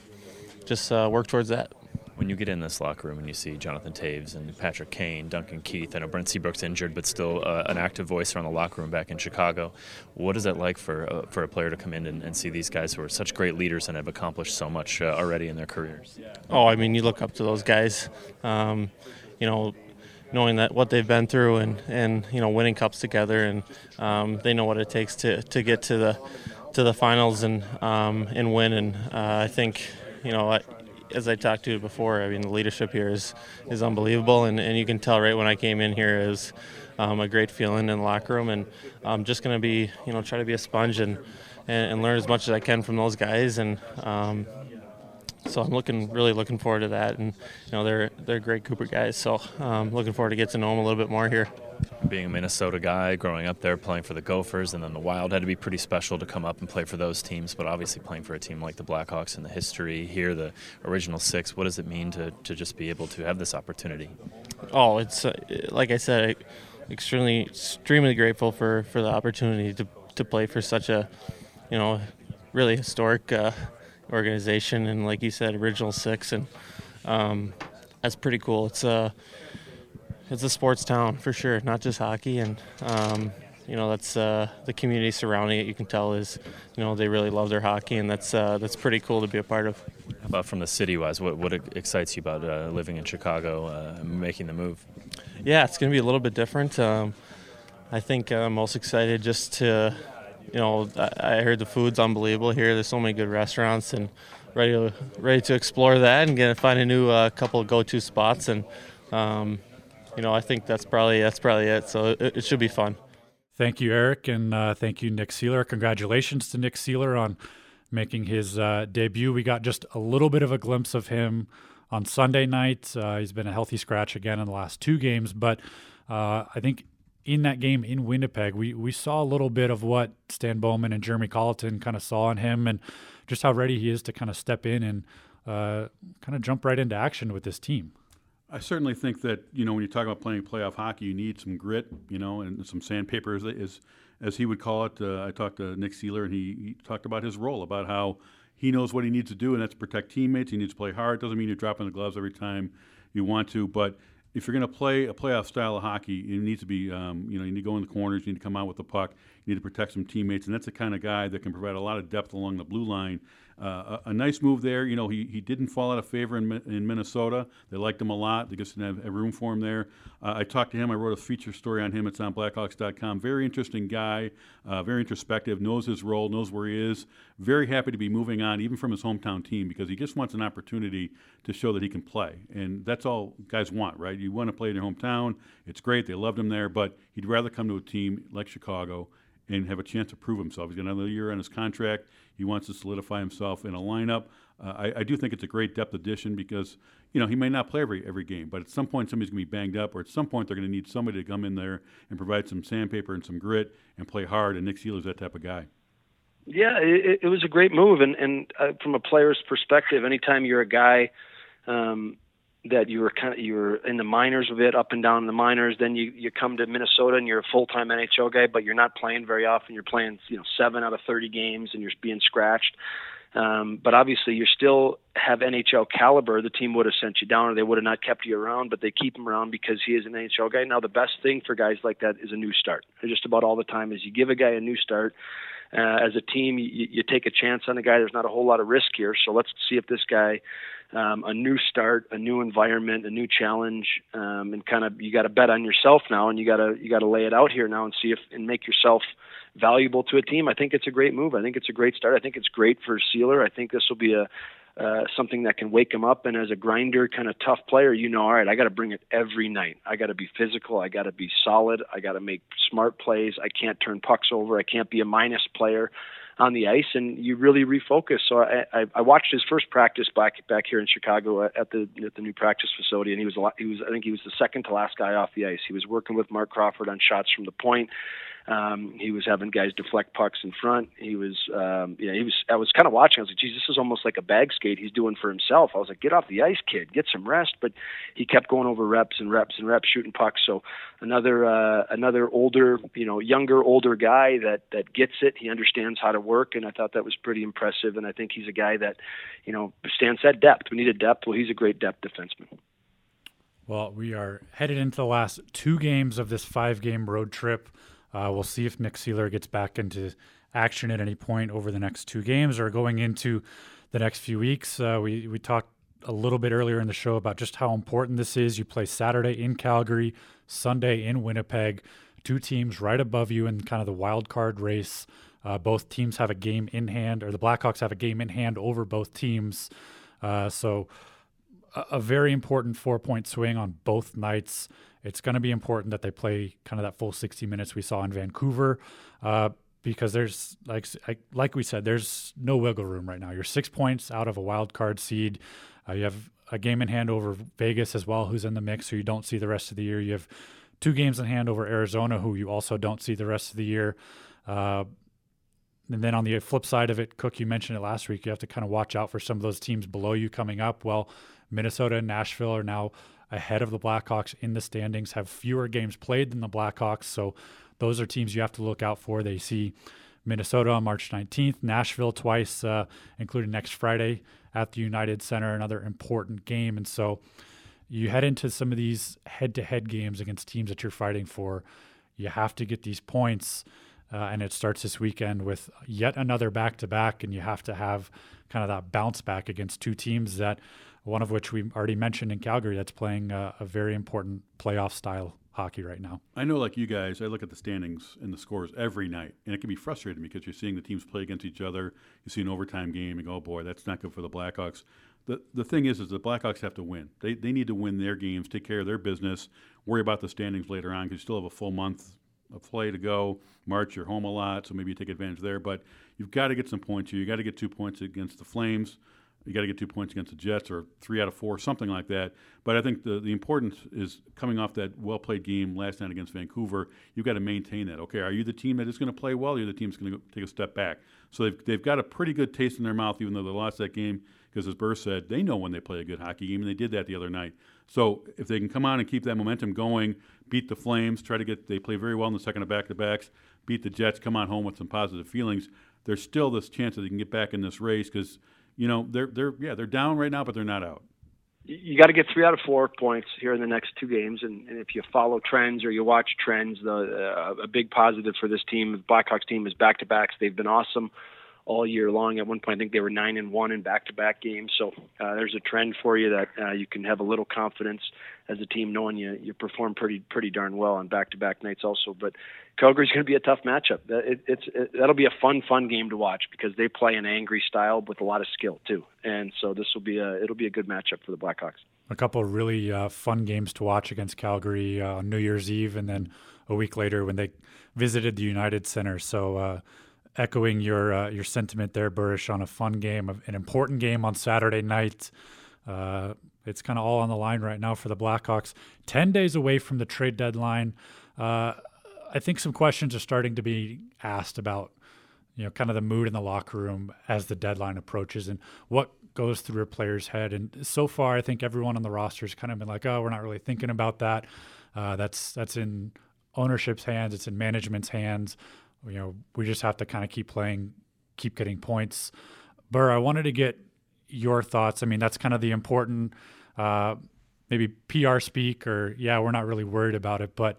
just uh, work towards that when you get in this locker room and you see Jonathan Toews and Patrick Kane, Duncan Keith, I know Brent Seabrook's injured, but still uh, an active voice around the locker room back in Chicago. What is that like for uh, for a player to come in and, and, see these guys who are such great leaders and have accomplished so much uh, already in their careers? Oh, I mean, you look up to those guys. Um, you know, knowing that what they've been through and, and you know winning cups together and um, they know what it takes to, to get to the to the finals and um, and win and uh, I think you know as I talked to you before, I mean, the leadership here is, is unbelievable, and, and you can tell right when I came in here is um, a great feeling in the locker room, and I'm just going to be, you know, try to be a sponge and, and, and, learn as much as I can from those guys, and um, so I'm looking really looking forward to that, and you know, they're they're great Cooper guys, so um, looking forward to get to know them a little bit more here being a Minnesota guy, growing up there, playing for the Gophers, and then the Wild had to be pretty special to come up and play for those teams. But obviously, playing for a team like the Blackhawks and the history here, the original six, what does it mean to, to just be able to have this opportunity? Oh, it's uh, like I said, extremely extremely grateful for, for the opportunity to, to play for such a, you know, really historic uh, organization, and like you said, original six, and um, that's pretty cool. It's uh, it's a sports town for sure, not just hockey, and um, you know that's uh, the community surrounding it. You can tell is you know they really love their hockey, and that's uh, that's pretty cool to be a part of. How about from the city wise, what what excites you about uh, living in Chicago, uh, making the move? Yeah, it's going to be a little bit different. Um, I think I'm most excited just to, you know, I, heard the food's unbelievable here. There's so many good restaurants and ready to ready to explore that and get find a new uh, couple of go-to spots and. Um, you know, I think that's probably that's probably it. So it, it should be fun. Thank you, Eric, and uh, thank you, Nick Seeler. Congratulations to Nick Seeler on making his uh, debut. We got just a little bit of a glimpse of him on Sunday night. Uh, he's been a healthy scratch again in the last two games, but uh, I think in that game in Winnipeg, we we saw a little bit of what Stan Bowman and Jeremy Colliton kind of saw in him, and just how ready he is to kind of step in and uh, kind of jump right into action with this team. I certainly think that you know when you talk about playing playoff hockey, you need some grit, you know, and some sandpaper, as as, as he would call it. Uh, I talked to Nick Seeler, and he, he, talked about his role, about how he knows what he needs to do, and that's protect teammates. He needs to play hard. Doesn't mean you're dropping the gloves every time you want to, but if you're going to play a playoff style of hockey, you need to be, um, you know, you need to go in the corners, you need to come out with the puck, you need to protect some teammates, and that's the kind of guy that can provide a lot of depth along the blue line a, a, nice move there. You know, he, he didn't fall out of favor in, in Minnesota. They liked him a lot. They just didn't have, room for him there. Uh, I talked to him. I wrote a feature story on him. It's on Blackhawks.com. Very interesting guy. Uh, very introspective. Knows his role. Knows where he is. Very happy to be moving on, even from his hometown team, because he just wants an opportunity to show that he can play. And that's all guys want, right? You want to play in your hometown. It's great. They loved him there, but he'd rather come to a team like Chicago and have a chance to prove himself. He's got another year on his contract. He wants to solidify himself in a lineup. Uh, I, I, do think it's a great depth addition because you know he may not play every every game, but at some point somebody's going to be banged up, or at some point they're going to need somebody to come in there and provide some sandpaper and some grit and play hard. And Nick Seeler's that type of guy. Yeah, it, it was a great move, and and uh, from a player's perspective, anytime you're a guy. Um, that you were kind of you were in the minors a bit up and down in the minors. Then you you come to Minnesota and you're a full time NHL guy, but you're not playing very often. You're playing you know seven out of thirty games and you're being scratched. Um, but obviously, you still have NHL caliber. The team would have sent you down, or they would have not kept you around. But they keep him around because he is an NHL guy. Now, the best thing for guys like that is a new start. Just about all the time, is you give a guy a new start. Uh, as a team, you, you take a chance on a guy. There's not a whole lot of risk here, so let's see if this guy um, a new start, a new environment, a new challenge, um, and kind of you got to bet on yourself now, and you got to you got to lay it out here now and see if and make yourself valuable to a team. I think it's a great move. I think it's a great start. I think it's great for Seeler. I think this will be a uh, something that can wake him up. And as a grinder, kind of tough player, you know, all right, I got to bring it every night. I got to be physical. I got to be solid. I got to make smart plays. I can't turn pucks over. I can't be a minus player on the ice, and you really refocus. So I, I, I watched his first practice back back here in Chicago at the at the new practice facility, and he was a lot, he was I think he was the second to last guy off the ice. He was working with Marc Crawford on shots from the point. Um, he was having guys deflect pucks in front. He was, um, you know, he was. I was kind of watching. I was like, "Geez, this is almost like a bag skate he's doing for himself." I was like, "Get off the ice, kid. Get some rest." But he kept going over reps and reps and reps, shooting pucks. So another, uh, another older, you know, younger, older guy that that gets it. He understands how to work, and I thought that was pretty impressive. And I think he's a guy that, you know, Stan said depth. We need a depth. Well, he's a great depth defenseman. Well, we are headed into the last two games of this five-game road trip. Uh, we'll see if Nick Seeler gets back into action at any point over the next two games or going into the next few weeks. Uh, we we talked a little bit earlier in the show about just how important this is. You play Saturday in Calgary, Sunday in Winnipeg, two teams right above you in kind of the wild card race. Uh, both teams have a game in hand, or the Blackhawks have a game in hand over both teams. Uh, so, a, a, very important four point swing on both nights it's going to be important that they play kind of that full 60 minutes we saw in Vancouver. Uh, because there's like like we said, there's no wiggle room right now. You're six points out of a wild card seed. Uh, you have a game in hand over Vegas as well, who's in the mix, who you don't see the rest of the year. You have two games in hand over Arizona, who you also don't see the rest of the year. Uh, and then on the flip side of it, Cook, you mentioned it last week. You have to kind of watch out for some of those teams below you coming up. Well, Minnesota and Nashville are now ahead of the Blackhawks in the standings, have fewer games played than the Blackhawks. So those are teams you have to look out for. They see Minnesota on March 19th, Nashville twice, uh, including next Friday at the United Center, another important game. And so you head into some of these head to head games against teams that you're fighting for. You have to get these points. Uh, and it starts this weekend with yet another back to back, and you have to have kind of that bounce back against two teams that one of which we already mentioned in Calgary that's playing a, a very important playoff style hockey right now. I know, like you guys, I look at the standings and the scores every night, and it can be frustrating because you're seeing the teams play against each other. You see an overtime game, and go, oh boy, that's not good for the Blackhawks. The, the thing is, is the Blackhawks have to win. They, they need to win their games, take care of their business, worry about the standings later on because you still have a full month of play to go. March, you're home a lot, so maybe you take advantage there. But you've got to get some points here. You've got to get two points against the Flames you got to get two points against the Jets or three out of four, something like that. But I think the, the importance is coming off that well played game last night against Vancouver, you've got to maintain that. Okay, are you the team that is going to play well? Or are you the team that's going to take a step back? So they've, they've got a pretty good taste in their mouth, even though they lost that game, because as Burr said, they know when they play a good hockey game, and they did that the other night. So if they can come on and keep that momentum going, beat the Flames, try to get, they play very well in the second of back to backs, beat the Jets, come on home with some positive feelings, there's still this chance that they can get back in this race because you know, they're they're yeah they're down right now, but they're not out. You got to get three out of four points here in the next two games, and, and if you follow trends or you watch trends, the uh, a big positive for this team, the Blackhawks team, is back to backs. They've been awesome all year long. At one point, I think they were nine and one in back-to-back games. So uh, there's a trend for you that uh, you can have a little confidence as a team, knowing you you perform pretty pretty darn well on back-to-back nights also. But Calgary's going to be a tough matchup. It, it's it, that'll be a fun fun game to watch because they play an angry style with a lot of skill too. And so this will be a it'll be a good matchup for the Blackhawks. A couple really uh, fun games to watch against Calgary uh, on New Year's Eve, and then a week later when they visited the United Center. So uh, echoing your uh, your sentiment there, Burish, on a fun game, an important game on Saturday night. Uh, it's kind of all on the line right now for the Blackhawks. Ten days away from the trade deadline. Uh, I think some questions are starting to be asked about, you know, kind of the mood in the locker room as the deadline approaches and what goes through a player's head. And so far, I think everyone on the roster has kind of been like, "Oh, we're not really thinking about that. Uh, that's that's in ownership's hands. It's in management's hands. You know, we just have to kind of keep playing, keep getting points." Burr, I wanted to get your thoughts. I mean, that's kind of the important, uh, maybe PR speak, or yeah, we're not really worried about it, but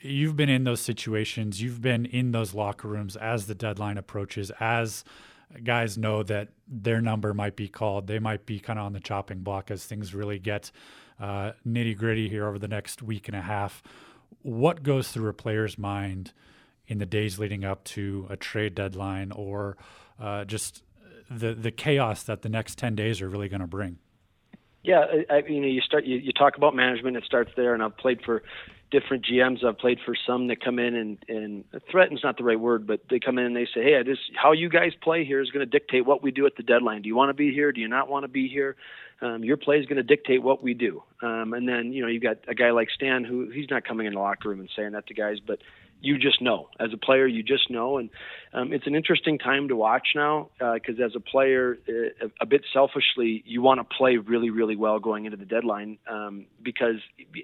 you've been in those situations. You've been in those locker rooms as the deadline approaches, as guys know that their number might be called. They might be kind of on the chopping block as things really get uh, nitty gritty here over the next week and a half. What goes through a player's mind in the days leading up to a trade deadline or uh, just the the chaos that the next 10 days are really going to bring? Yeah, I, you know, you start you, you talk about management. It starts there, and I've played for different GMs. I've played for some that come in and and threaten's not the right word, but they come in and they say, "Hey, this how you guys play here is going to dictate what we do at the deadline. Do you want to be here? Do you not want to be here? Um, your play is going to dictate what we do." Um, and then you know you've got a guy like Stan who he's not coming in the locker room and saying that to guys, but you just know. As a player you just know. And um, it's an interesting time to watch now because uh, as a player uh, a bit selfishly you want to play really really well going into the deadline um, because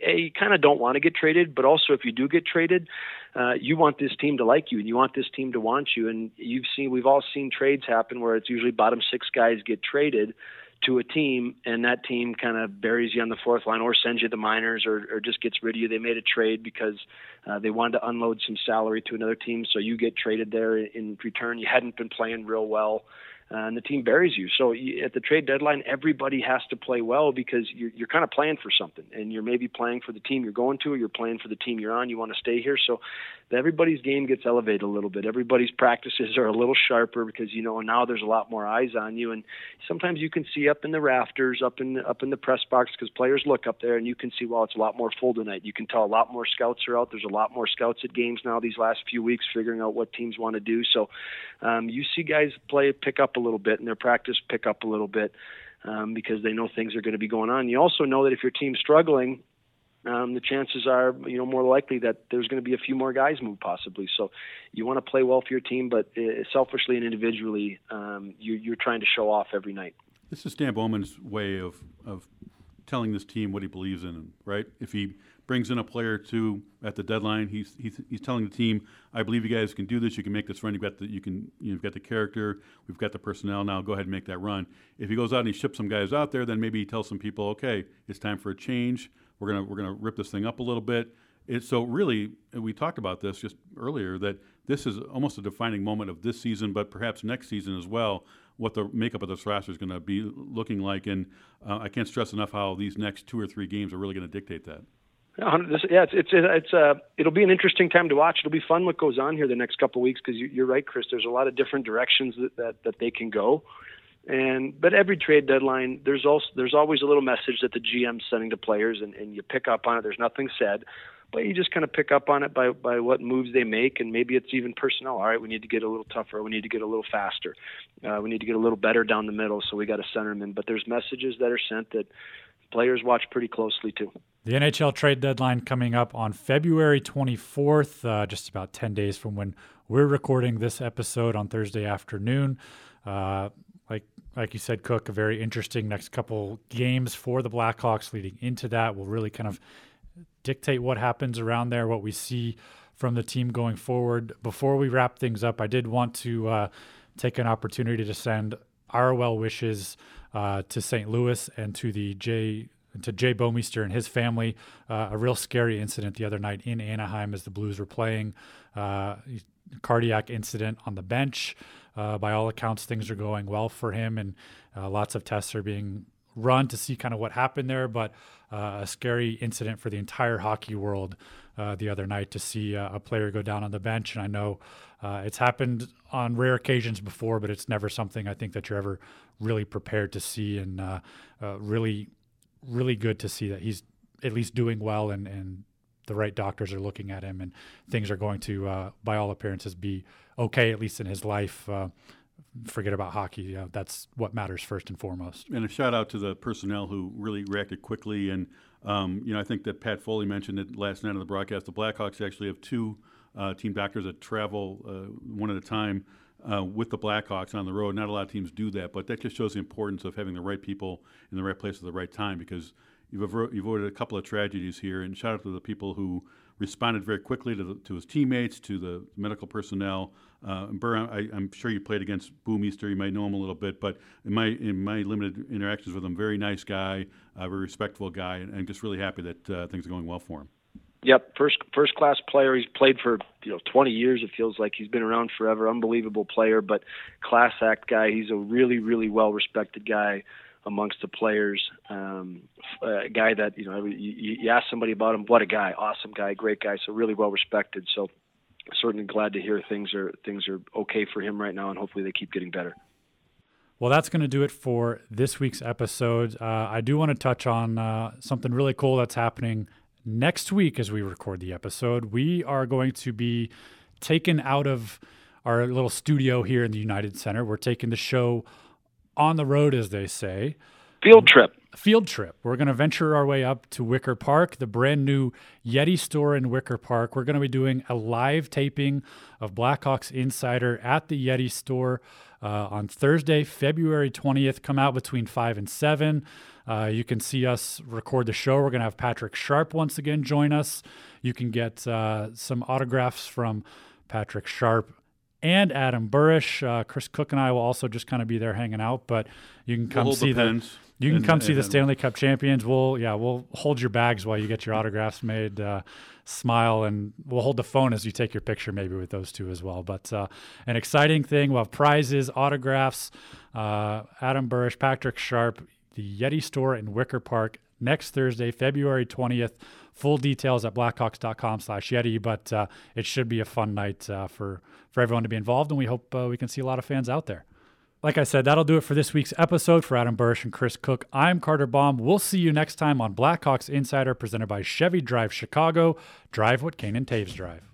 a, you kind of don't want to get traded but also if you do get traded uh, you want this team to like you and you want this team to want you. And you've seen we've all seen trades happen where it's usually bottom six guys get traded to a team, and that team kind of buries you on the fourth line or sends you the minors or, or just gets rid of you. They made a trade because uh, they wanted to unload some salary to another team, so you get traded there in return. You hadn't been playing real well and the team buries you. So at the trade deadline, everybody has to play well because you're, you're kind of playing for something, and you're maybe playing for the team you're going to, or you're playing for the team you're on. You want to stay here, so everybody's game gets elevated a little bit. Everybody's practices are a little sharper because you know now there's a lot more eyes on you, and sometimes you can see up in the rafters, up in up in the press box because players look up there and you can see well it's a lot more full tonight. You can tell a lot more scouts are out. There's a lot more scouts at games now these last few weeks figuring out what teams want to do. So um, you see guys play pick up a little bit and their practice pick up a little bit um, because they know things are going to be going on. You also know that if your team's struggling, um, the chances are you know more likely that there's going to be a few more guys move possibly. So you want to play well for your team, but uh, selfishly and individually, um, you, you're trying to show off every night. This is Stan Bowman's way of of telling this team what he believes in, right? If he brings in a player two at the deadline. He's, he's, he's telling the team, "I believe you guys can do this. You can make this run. You've got the you can you've got the character. We've got the personnel now. Go ahead and make that run." If he goes out and he ships some guys out there, then maybe he tells some people, "Okay, it's time for a change. We're gonna we're gonna rip this thing up a little bit." It, so really, we talked about this just earlier that this is almost a defining moment of this season, but perhaps next season as well. What the makeup of this roster is going to be looking like, and uh, I can't stress enough how these next two or three games are really going to dictate that. Yeah, it's it's it's uh, it'll be an interesting time to watch. It'll be fun what goes on here the next couple of weeks because you, are right, Chris. There's a lot of different directions that, that that they can go, and but every trade deadline, there's also there's always a little message that the GM's sending to players, and, and you pick up on it. There's nothing said, but you just kind of pick up on it by by what moves they make, and maybe it's even personnel. All right, we need to get a little tougher. We need to get a little faster. Uh, we need to get a little better down the middle. So we got to center them in. But there's messages that are sent that players watch pretty closely too. The NHL trade deadline coming up on February 24th, uh, just about 10 days from when we're recording this episode on Thursday afternoon. Uh, like like you said, Cook, a very interesting next couple games for the Blackhawks leading into that will really kind of dictate what happens around there, what we see from the team going forward. Before we wrap things up, I did want to uh, take an opportunity to send our well wishes uh, to St. Louis and to the Jay to Jay Bouwmeester and his family. Uh, a real scary incident the other night in Anaheim as the Blues were playing. Uh, cardiac incident on the bench. Uh, by all accounts, things are going well for him, and uh, lots of tests are being run to see kind of what happened there. But uh, a scary incident for the entire hockey world uh, the other night to see uh, a player go down on the bench. And I know uh, it's happened on rare occasions before, but it's never something I think that you're ever really prepared to see. And uh, really, really good to see that he's at least doing well and, and the right doctors are looking at him and things are going to, uh, by all appearances, be okay at least in his life. Uh, forget about hockey. that's what matters first and foremost. And a shout out to the personnel who really reacted quickly. And um, you know, I think that Pat Foley mentioned it last night on the broadcast. The Blackhawks actually have two uh, team doctors that travel uh, one at a time uh, with the Blackhawks on the road. Not a lot of teams do that, but that just shows the importance of having the right people in the right place at the right time because you've, avoided a couple of tragedies here. And shout out to the people who responded very quickly to, the, to his teammates, to the medical personnel. Uh, Burr, I, am sure you played against Bouwmeester. You might know him a little bit, but in my in my limited interactions with him, very nice guy, a very respectful guy, and I'm just really happy that uh, things are going well for him. Yep, first first class player. He's played for you know 20 years. It feels like he's been around forever. Unbelievable player, but class act guy. He's a really really well respected guy amongst the players. Um, a guy that you know you, you ask somebody about him, what a guy, awesome guy, great guy. So really well respected. So certainly glad to hear things are things are okay for him right now, and hopefully they keep getting better. Well, that's going to do it for this week's episode. Uh, I do want to touch on uh, something really cool that's happening next week as we record the episode, we are going to be taken out of our little studio here in the United Center. We're taking the show on the road, as they say. Field trip. Field trip. We're going to venture our way up to Wicker Park, the brand new Yeti store in Wicker Park. We're going to be doing a live taping of Blackhawks Insider at the Yeti store uh, on Thursday, February 20th. Come out between 5 and 7. Uh, you can see us record the show. We're going to have Patrick Sharp once again join us. You can get uh, some autographs from Patrick Sharp and Adam Burish. Uh, Chris Cook and I will also just kind of be there hanging out, but you can come we'll see the, the you can and, come see the Stanley Cup champions. We'll yeah we'll hold your bags while you get your autographs made. Uh, smile and we'll hold the phone as you take your picture maybe with those two as well. But uh, an exciting thing. We'll have prizes, autographs. Uh, Adam Burish, Patrick Sharp the Yeti store in Wicker Park next Thursday, February 20th. Full details at blackhawks.com slash Yeti, but uh, it should be a fun night uh, for, for everyone to be involved, and we hope uh, we can see a lot of fans out there. Like I said, that'll do it for this week's episode. For Adam Burish and Chris Cook, I'm Carter Baum. We'll see you next time on Blackhawks Insider, presented by Chevy Drive Chicago. Drive what Kane and Toews drive.